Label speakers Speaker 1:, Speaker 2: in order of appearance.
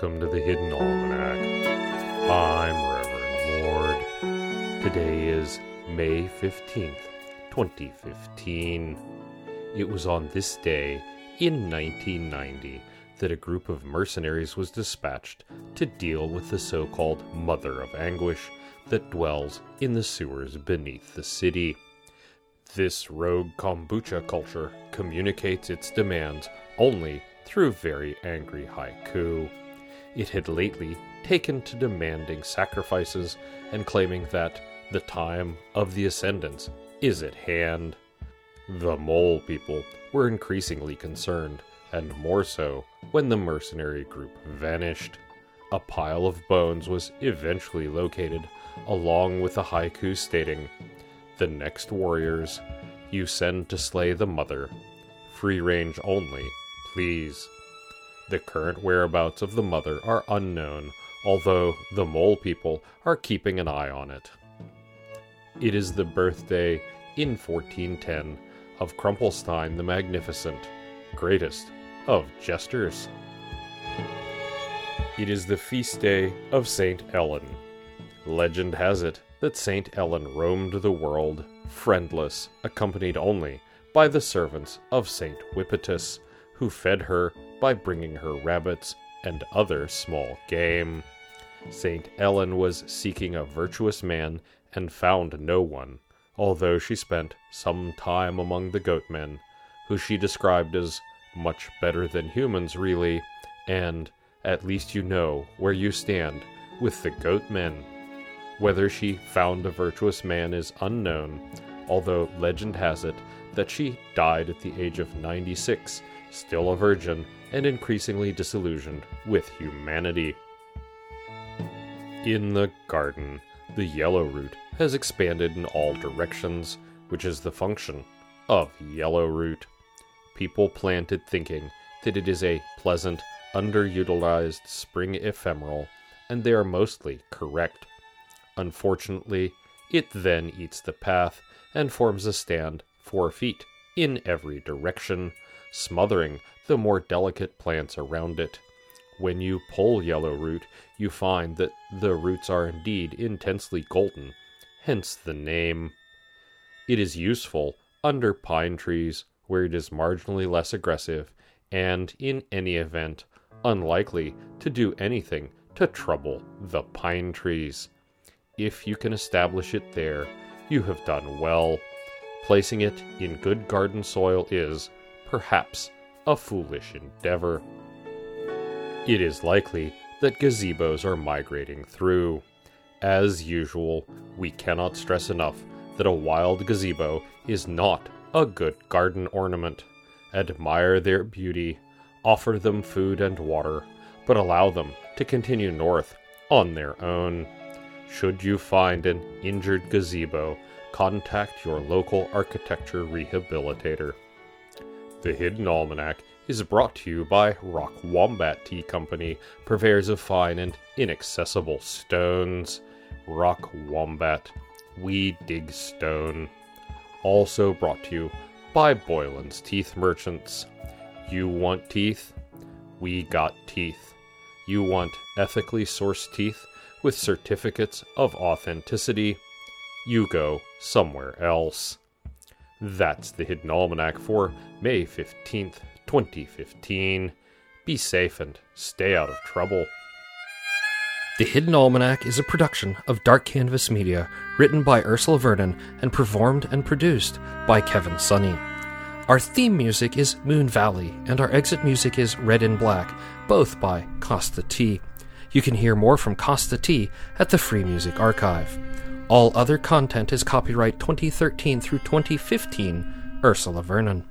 Speaker 1: Welcome to the Hidden Almanac. I'm Reverend Ward. Today is May 15th, 2015. It was on this day in 1990 that a group of mercenaries was dispatched to deal with the so called Mother of Anguish that dwells in the sewers beneath the city. This rogue kombucha culture communicates its demands only through very angry haiku. It had lately taken to demanding sacrifices and claiming that the time of the ascendants is at hand. The mole people were increasingly concerned, and more so when the mercenary group vanished. A pile of bones was eventually located, along with a haiku stating, The next warriors you send to slay the mother. Free range only, please. The current whereabouts of the mother are unknown, although the mole people are keeping an eye on it. It is the birthday in 1410 of Crumplestein the Magnificent, greatest of jesters. It is the feast day of Saint Ellen. Legend has it that Saint Ellen roamed the world, friendless, accompanied only by the servants of Saint Whippetus, who fed her by bringing her rabbits and other small game. Saint Ellen was seeking a virtuous man and found no one, although she spent some time among the goatmen, who she described as much better than humans, really, and at least you know where you stand with the goatmen. Whether she found a virtuous man is unknown, although legend has it that she died at the age of 96, still a virgin and increasingly disillusioned with humanity. In the garden, the yellow root has expanded in all directions, which is the function of yellow root. People plant it thinking that it is a pleasant, underutilized spring ephemeral, and they are mostly correct. Unfortunately, it then eats the path and forms a stand four feet in every direction, smothering the more delicate plants around it. When you pull yellow root, you find that the roots are indeed intensely golden, hence the name. It is useful under pine trees where it is marginally less aggressive, and in any event, unlikely to do anything to trouble the pine trees. If you can establish it there, you have done well. Placing it in good garden soil is, perhaps, a foolish endeavor. It is likely that gazebos are migrating through. As usual, we cannot stress enough that a wild gazebo is not a good garden ornament. Admire their beauty, offer them food and water, but allow them to continue north on their own. Should you find an injured gazebo, contact your local architecture rehabilitator. The Hidden Almanac is brought to you by Rock Wombat Tea Company, purveyors of fine and inaccessible stones. Rock Wombat, we dig stone. Also brought to you by Boylan's Teeth Merchants. You want teeth? We got teeth. You want ethically sourced teeth with certificates of authenticity? You go somewhere else. That's the Hidden Almanac for May 15th, 2015. Be safe and stay out of trouble.
Speaker 2: The Hidden Almanac is a production of Dark Canvas Media, written by Ursula Vernon and performed and produced by Kevin Sonney. Our theme music is Moon Valley, and our exit music is Red in Black, both by Kosta T. You can hear more from Kosta T at the Free Music Archive. All other content is copyright 2013 through 2015, Ursula Vernon.